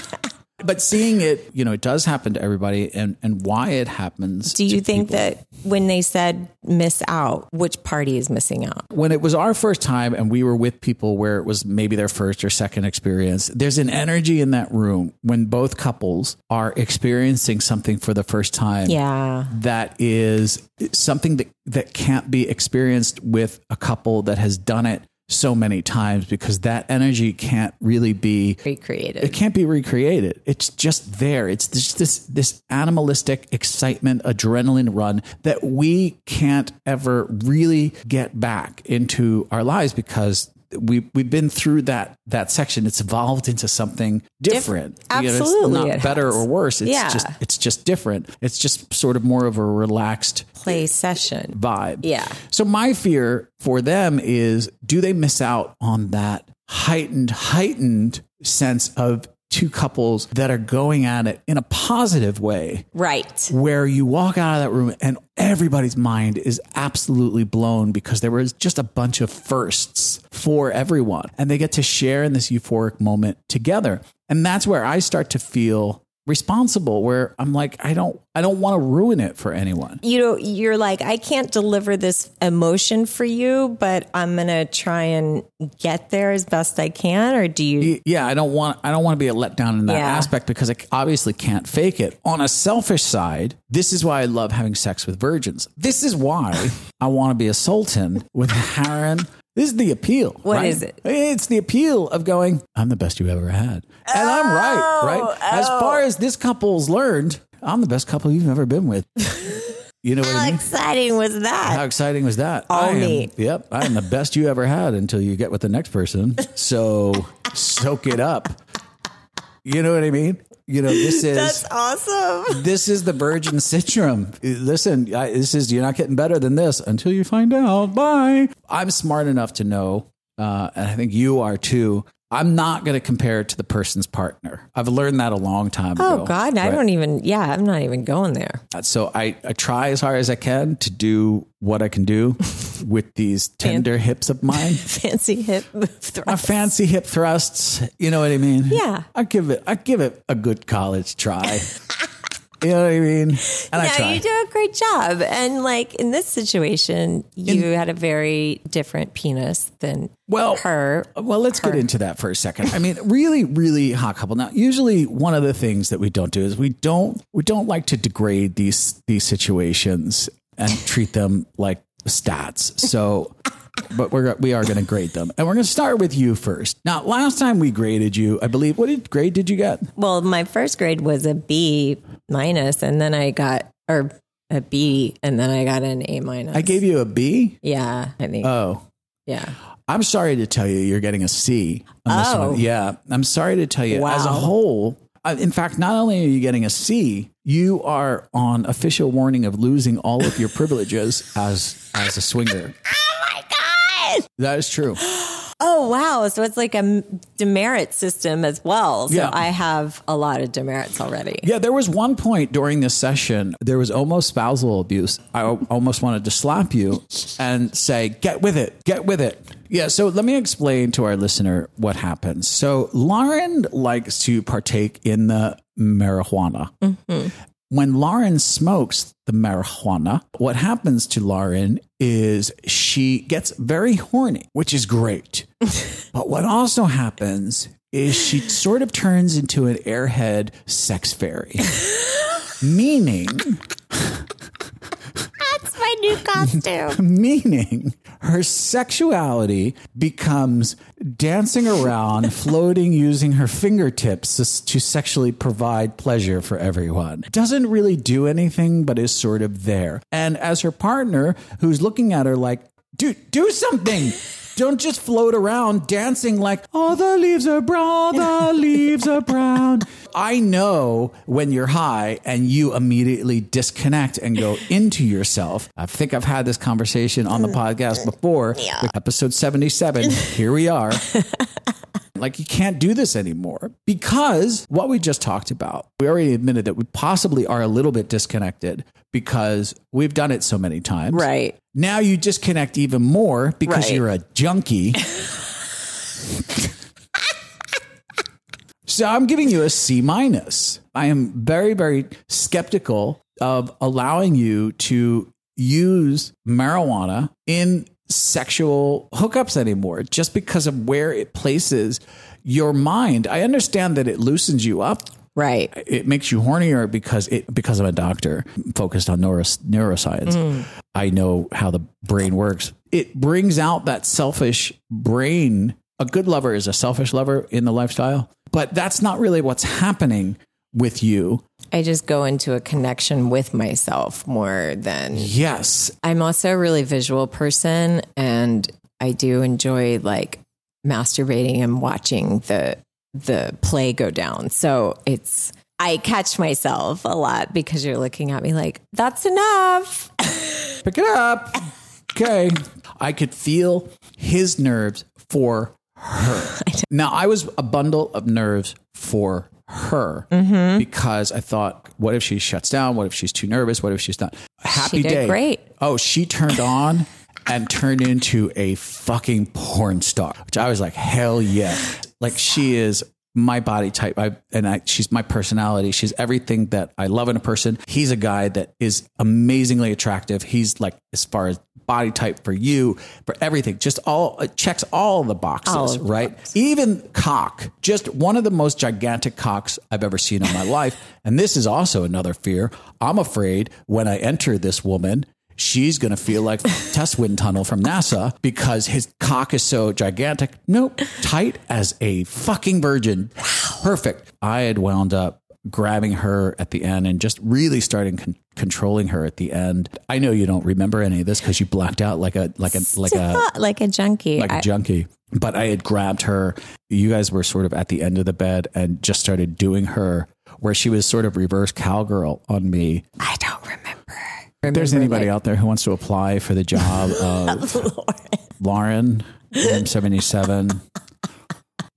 but seeing it, you know, it does happen to everybody and, and why it happens. do you think people. that when they said miss out, which party is missing out? when it was our first time and we were with people where it was maybe their first or second experience, there's an energy in that room when both couples are experiencing something for the first time. Yeah. That is something that, that can't be experienced with a couple that has done it so many times because that energy can't really be recreated. It can't be recreated. It's just there. It's just this this animalistic excitement, adrenaline run that we can't ever really get back into our lives because we we've been through that that section. It's evolved into something different. You know, absolutely it's it not better has. or worse. It's Yeah. just it's just different. It's just sort of more of a relaxed Play session. vibe. Yeah. So my fear for them is do they miss out on that heightened, heightened sense of two couples that are going at it in a positive way Right. where you walk out of that room and everybody's mind is absolutely blown because there was just a bunch of firsts for everyone and they get to share in this euphoric moment together. And that's where I start to feel responsible where I'm like I don't I don't want to ruin it for anyone. You know, you're like, I can't deliver this emotion for you, but I'm going to try and get there as best I can. Or do you? yeah, I don't want I don't want to be a letdown in that Yeah. aspect because I obviously can't fake it. On a selfish side, this is why I love having sex with virgins. This is why I want to be a sultan with a Harem. This is the appeal. What right? is it? It's the appeal of going, I'm the best you ever had. And I'm oh, right, right? As oh. far as this couple's learned, I'm the best couple you've ever been with. You know what I How mean? exciting was that? How exciting was that? All I am, me. Yep, I am the best you ever had until you get with the next person. So soak it up. You know what I mean? You know this is That's awesome. this is the virgin Citrum. Listen, I, this is you're not getting better than this until you find out. Bye. I'm smart enough to know, uh, and I think you are too. I'm not going to compare it to the person's partner. I've learned that a long time oh, ago. Oh God, I right? don't even. Yeah, I'm not even going there. Uh, so I, I try as hard as I can to do what I can do with these tender hips of mine. Fancy hip My fancy hip thrusts, you know what I mean? Yeah. I give it I give it a good college try. You know what I mean? And I yeah, try. you do a great job. And like in this situation, you had a very different penis than well her. Well, let's get into that for a second. I mean, really, really hot couple. Now, usually one of the things that we don't do is we don't we don't like to degrade these these situations and treat them like stats. So but we're we are going to grade them, and we're going to start with you first. Now, last time we graded you, I believe, what did grade did you get? Well, my first grade was a B minus, and then I got or a B, and then I got an A minus. I gave you a B. Yeah, I think. Oh, yeah. I'm sorry to tell you, you're getting a C. On this Oh. one. yeah. I'm sorry to tell you, as a whole. uh, In fact, not only are you getting a C, you are on official warning of losing all of your privileges as as a swinger. God. That is true. Oh wow! So it's like a demerit system as well. So Yeah. I have a lot of demerits already. Yeah, there was one point during this session, there was almost spousal abuse. I almost wanted to slap you and say, get with it, get with it. Yeah, so let me explain to our listener what happens. So, Lauren likes to partake in the marijuana. Mm-hmm. When Lauren smokes the marijuana, what happens to Lauren is she gets very horny, which is great. but what also happens is she sort of turns into an airhead sex fairy. Meaning, That's my new costume. meaning her sexuality becomes dancing around, floating using her fingertips to, sexually provide pleasure for everyone. Doesn't really do anything, but is sort of there. And as her partner, who's looking at her like, dude, do something. Don't just float around dancing like, oh, the leaves are brown, the leaves are brown. I know when you're high and you immediately disconnect and go into yourself. I think I've had this conversation on the mm. podcast before. Episode 77. Here we are. Like you can't do this anymore because what we just talked about, we already admitted that we possibly are a little bit disconnected because we've done it so many times. Right. Now you disconnect even more because Right. you're a junkie. so I'm giving you a C minus. I am very, very skeptical of allowing you to use marijuana in sexual hookups anymore just because of where it places your mind. I understand that it loosens you up. Right. It makes you hornier because it because I'm a doctor focused on neuros, neuroscience. Mm. I know how the brain works. It brings out that selfish brain. A good lover is a selfish lover in the lifestyle, but that's not really what's happening with you. I just go into a connection with myself more than. Yes. I'm also a really visual person and I do enjoy like masturbating and watching the the play go down. So it's I catch myself a lot because you're looking at me like, that's enough. Pick it up. Okay. I could feel his nerves for her. Now, I was a bundle of nerves for her Mm-hmm. because I thought, what if she shuts down? What if she's too nervous? What if she's not? Happy did day. great. Oh, she turned on and turned into a fucking porn star, which I was like, hell yeah. Like she is my body type I, and I, she's my personality. She's everything that I love in a person. He's a guy that is amazingly attractive. He's like, as far as body type for you, for everything, just all it checks all the boxes, All the right? Even cock, just one of the most gigantic cocks I've ever seen in my life. And this is also another fear. I'm afraid when I enter this woman, she's going to feel like test Wind Tunnel from NASA because his cock is so gigantic. Nope, tight as a fucking virgin. Perfect. I had wound up grabbing her at the end and just really starting con- controlling her at the end. I know you don't remember any of this because you blacked out like a like a like a like a junkie. like a junkie. But I had grabbed her. You guys were sort of at the end of the bed and just started doing her where she was sort of reverse cowgirl on me. I don't remember. If there's anybody like- out there who wants to apply for the job of Lauren, Lauren 77,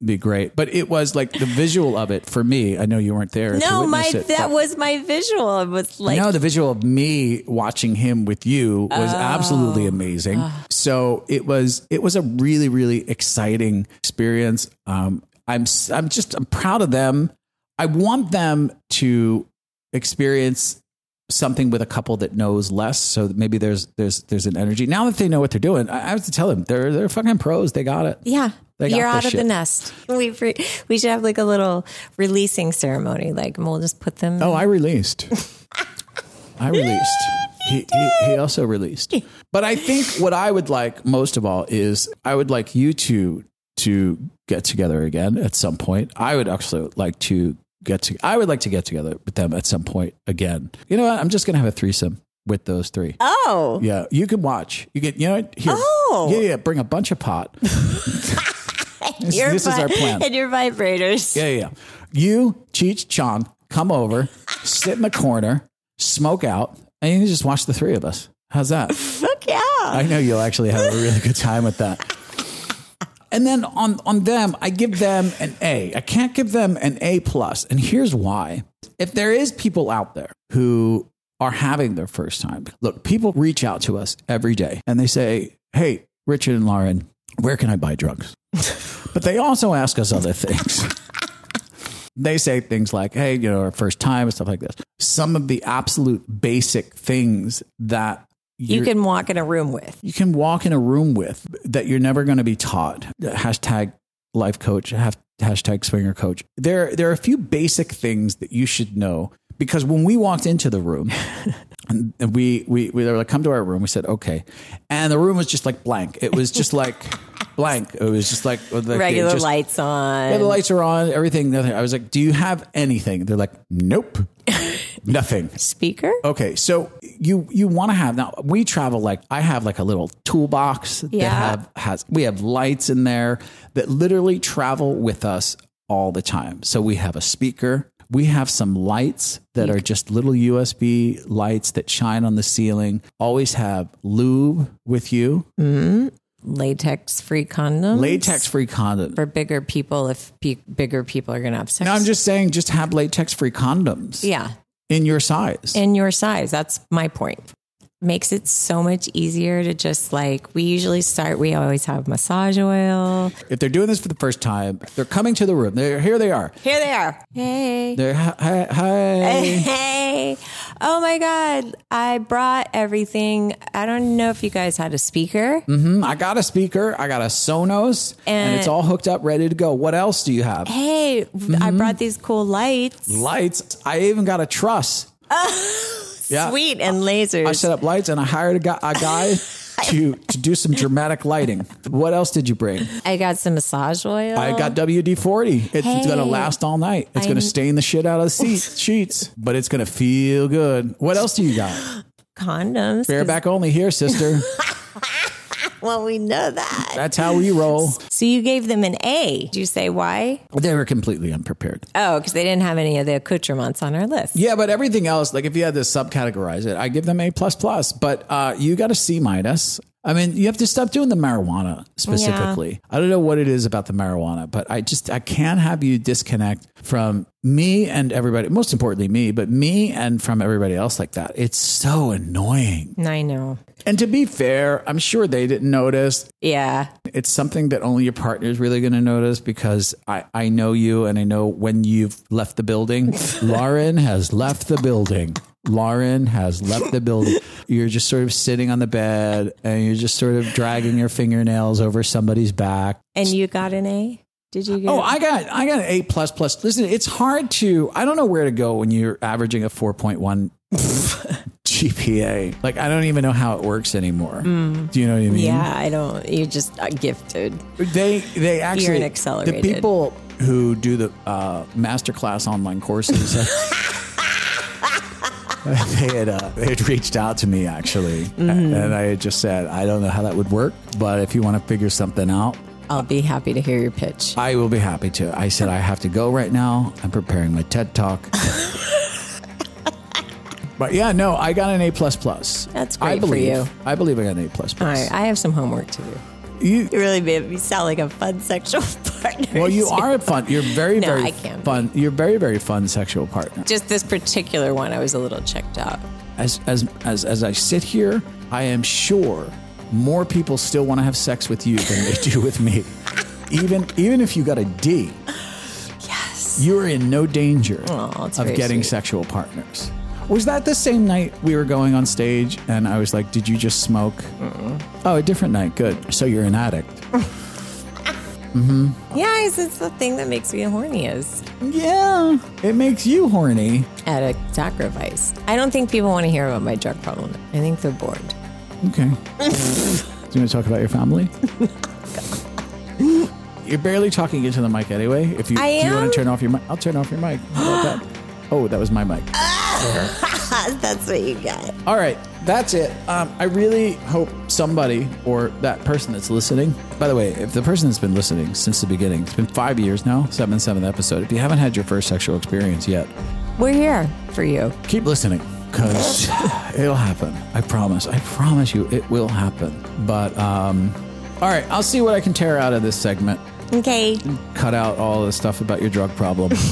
be great. But it was like the visual of it for me. I know you weren't there. No, my it, that was my visual. It was like no, the visual of me watching him with you was Oh. absolutely amazing. So it was it was a really really exciting experience. Um, I'm I'm just I'm proud of them. I want them to experience something with a couple that knows less. So maybe there's there's there's an energy now that they know what they're doing. I, I have to tell them they're they're fucking pros. They got it. Yeah. They got You're out of the nest. We we should have like a little releasing ceremony. Like we'll just put them. Oh, I released. I released. He, he, he also released. But I think what I would like most of all is I would like you two to get together again at some point. I would actually like to get to I would like to get together with them at some point again. You know what? I'm just gonna have a threesome with those three. Oh. Yeah, you can watch. You can, you know, here. Oh. yeah, yeah. Bring a bunch of pot. This- Your this is our plan. And your vibrators. Yeah, yeah. yeah. You, Cheech, Chong, come over, sit in the corner, smoke out, and you can just watch the three of us. How's that? Fuck yeah. I know you'll actually have a really good time with that. And then on on them, I give them an A. I can't give them an A plus, and here's why. If there is people out there who are having their first time, look, people reach out to us every day and they say, "Hey, Richard and Lauren, where can I buy drugs?" but they also ask us other things. they say things like, hey, you know, our first time and stuff like this. Some of the absolute basic things that You can walk in a room with. you can walk in a room with that you're never going to be taught. Hashtag life coach, hashtag swinger coach. There, there are a few basic things that you should know because when we walked into the room, and we, we, we were like, come to our room. We said, okay. And the room was just like blank. It was just like blank. It was just like, like Regular just- lights on. yeah, the lights are on, everything. nothing. I was like, do you have anything? They're like, nope, nothing. Speaker? Okay, so you you want to have now? We travel like I have like a little toolbox that Yeah. have has we have lights in there that literally travel with us all the time. So we have a speaker. We have some lights that are just little USB lights that shine on the ceiling. Always have lube with you. Mm-hmm. Latex free condoms. Latex free condoms. For bigger people, if pe- bigger people are going to have sex. No, I'm just saying, just have latex free condoms. Yeah. In your size. in your size. That's my point. Makes it so much easier to just like, we usually start, we always have massage oil. if they're doing this for the first time, they're coming to the room. They're here. They are. Here they are. Hey. They're hi, hi. Hey. Oh my God. I brought everything. I don't know if you guys had a speaker. hmm I got a speaker. I got a Sonos, and, And- it's all hooked up, ready to go. What else do you have? Hey, I Mm-hmm. brought these cool lights. Lights. I even got a truss. Yeah. Sweet. And lasers. I set up lights, and I hired a guy, a guy to to do some dramatic lighting. What else did you bring? I got some massage oil. I got WD forty. It's Hey. going to last all night. It's going to stain the shit out of the sheets, but it's going to feel good. What else do you got? condoms. Bareback only here, sister. Well, we know that. That's how we roll. So you gave them an A. Did you say why? They were completely unprepared. Oh, because they didn't have any of the accoutrements on our list. Yeah, but everything else, like if you had to subcategorize it, I give them A plus plus. But uh, you got a C minus. I mean, you have to stop doing the marijuana specifically. I don't know what it is about the marijuana, but I just I can't have you disconnect from me and everybody. Most importantly, me, but me and from everybody else like that. It's so annoying. I know. And to be fair, I'm sure they didn't notice. Yeah. It's something that only your partner is really going to notice because I, I know you and I know when you've left the building. Lauren has left the building. Lauren has left the building. You're just sort of sitting on the bed and you're just sort of dragging your fingernails over somebody's back. And you got an A? Did you get Oh, I got I got an A plus plus. Listen, it's hard to I don't know where to go when you're averaging a four point one GPA. Like I don't even know how it works anymore. Do you know what I mean? Yeah, I don't. You're just uh, gifted. They they actually You're an the people who do the uh, masterclass online courses. they had uh, they had reached out to me actually, Mhm. and I had just said I don't know how that would work, but if you want to figure something out, I'll be happy to hear your pitch. I will be happy to. I said I have to go right now. I'm preparing my TED talk. But yeah, no, I got an A plus plus. That's I great for you. I believe I got an A plus All plus. right, I have some homework to do. You, really made me sound like a fun sexual partner. Well, you are a fun. You're very No, very I can't fun. You're very very fun sexual partner. Just this particular one, I was a little checked out. As as as as I sit here, I am sure more people still want to have sex with you than they do with me. Even even if you got a D. Yes. You are in no danger it's of getting sweet. sexual partners. Was that the same night we were going on stage and I was like, Did you just smoke? Oh, a different night. Good. So you're an addict. mm-hmm. Yeah, it's, it's the thing that makes me horny is Yeah. It makes you horny. at a sacrifice. I don't think people want to hear about my drug problem. I think they're bored. Okay. Do you want to talk about your family? You're barely talking into the mic anyway. If you I do you am? want to turn off your mic, I'll turn off your mic. How about that? Oh, that was my mic. That's what you got. All right, that's it. Um, I really hope somebody or that person that's listening. By the way, if the person that's been listening since the beginning, it's been five years now, seventh, seventh episode. If you haven't had your first sexual experience yet, We're here for you. keep listening because it'll happen. I promise. I promise you, it will happen. But um, all right, I'll see what I can tear out of this segment. Okay. Cut out all the stuff about your drug problem.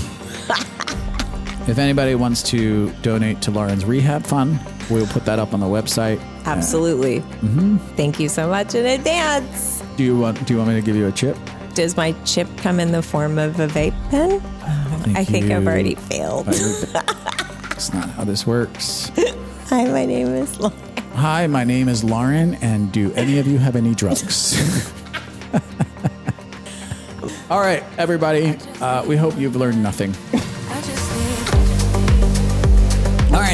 if anybody wants to donate to Lauren's rehab fund, we'll put that up on the website. Absolutely. hmm Thank you so much in advance. Do you want? Do you want me to give you a chip? Does my chip come in the form of a vape pen? I think I've already failed. That's not how this works. Hi, my name is Lauren. Hi, my name is Lauren, and do any of you have any drugs? All right, everybody. Uh, we hope you've learned nothing.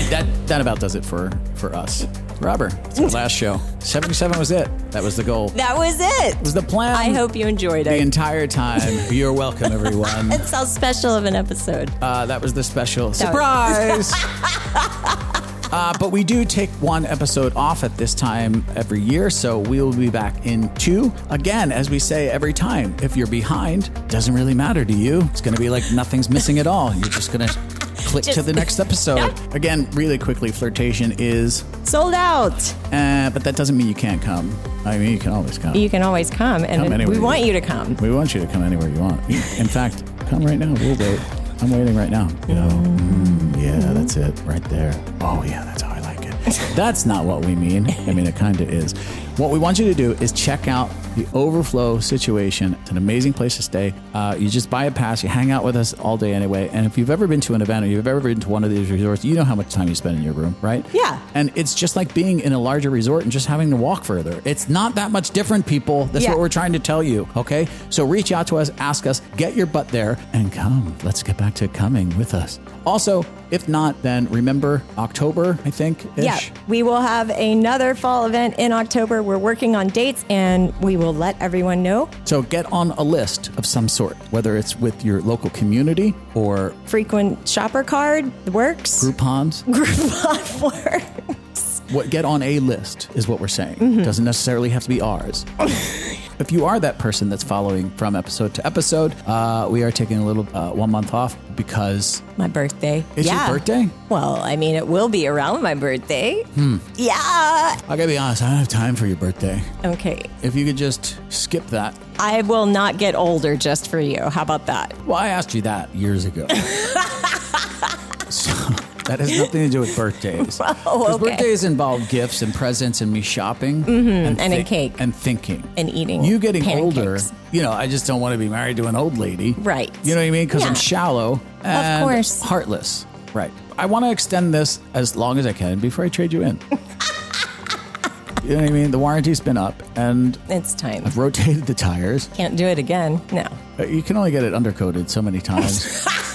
Right, that that about does it for for us. Robert, it's our last show. Seventy-seven was it. That was the goal. That was it. was the plan. I hope you enjoyed it the entire time. You're welcome, everyone. It's how special of an episode. Uh, that was the special That was- surprise. uh, but we do take one episode off at this time every year, so we will be back in two. Again, as we say every time, if you're behind, doesn't really matter to you. It's going to be like nothing's missing at all. You're just going to click to the next episode. Yep. Again, really quickly, flirtation is, Sold out. uh, but that doesn't mean you can't come. I mean, you can always come. You can always come, and Come we want want. you to come. We want you to come anywhere you want. In fact, come right now. We'll wait. I'm waiting right now. You know, mm, yeah, that's it right there. Oh, yeah, that's how I like it. That's not what we mean. I mean, it kind of is. What we want you to do is check out the Overflow situation. It's an amazing place to stay. Uh, you just buy a pass, you hang out with us all day anyway. And if you've ever been to an event or you've ever been to one of these resorts, you know how much time you spend in your room, right? Yeah. And it's just like being in a larger resort and just having to walk further. It's not that much different, people. That's Yeah. what we're trying to tell you, okay? So reach out to us, ask us, get your butt there, and come. Let's get back to coming with us. Also, if not, then remember October, I think. Yeah, we will have another fall event in October. We're working on dates and we will let everyone know. So get on a list of some sort, whether it's with your local community or Frequent shopper card works. Groupons. Groupon works. What get on a list is what we're saying. Mhm. Doesn't necessarily have to be ours. if you are that person that's following from episode to episode, uh, we are taking a little uh, one month off because My birthday. It's your birthday? Well, I mean, it will be around my birthday. hmm, Yeah. I gotta be honest, I don't have time for your birthday. Okay. If you could just skip that. I will not get older just for you. How about that? Well, I asked you that years ago. that has nothing to do with birthdays. Oh, Because okay. birthdays involve gifts and presents and me shopping Mhm, and a thi- cake. and thinking. And eating. You getting pancakes. older, you know, I just don't want to be married to an old lady. Right. You know what I mean? Because I'm shallow and course. heartless. Right. I want to extend this as long as I can before I trade you in. you know what I mean? The warranty's been up and It's time. I've rotated the tires. Can't do it again. No. Uh, You can only get it undercoated so many times.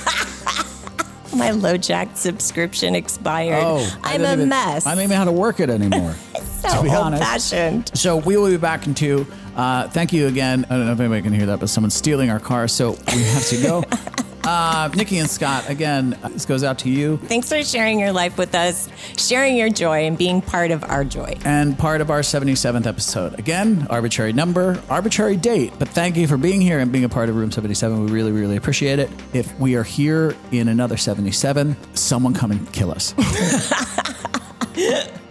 My low jack subscription expired. Oh, I'm a even- mess. I don't even know how to work it anymore. so to be old honest. fashioned. So we will be back in two. Uh, thank you again. I don't know if anybody can hear that, but someone's stealing our car, so we have to go. Uh, Nikki and Scott, again, this goes out to you Thanks for sharing your life with us, sharing your joy, and being part of our joy. and part of our 77th episode. Again, arbitrary number, arbitrary date, but thank you for being here and being a part of Room 77. We really, really appreciate it. If we are here in another 77, someone come and kill us.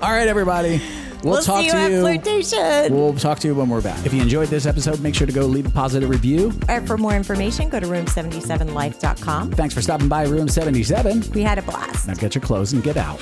All right, everybody. We'll, We'll talk see you to at you. Flirtation. We'll talk to you when we're back. If you enjoyed this episode, make sure to go leave a positive review. Or for more information, go to room77life.com. Thanks for stopping by Room 77. We had a blast. Now get your clothes and get out.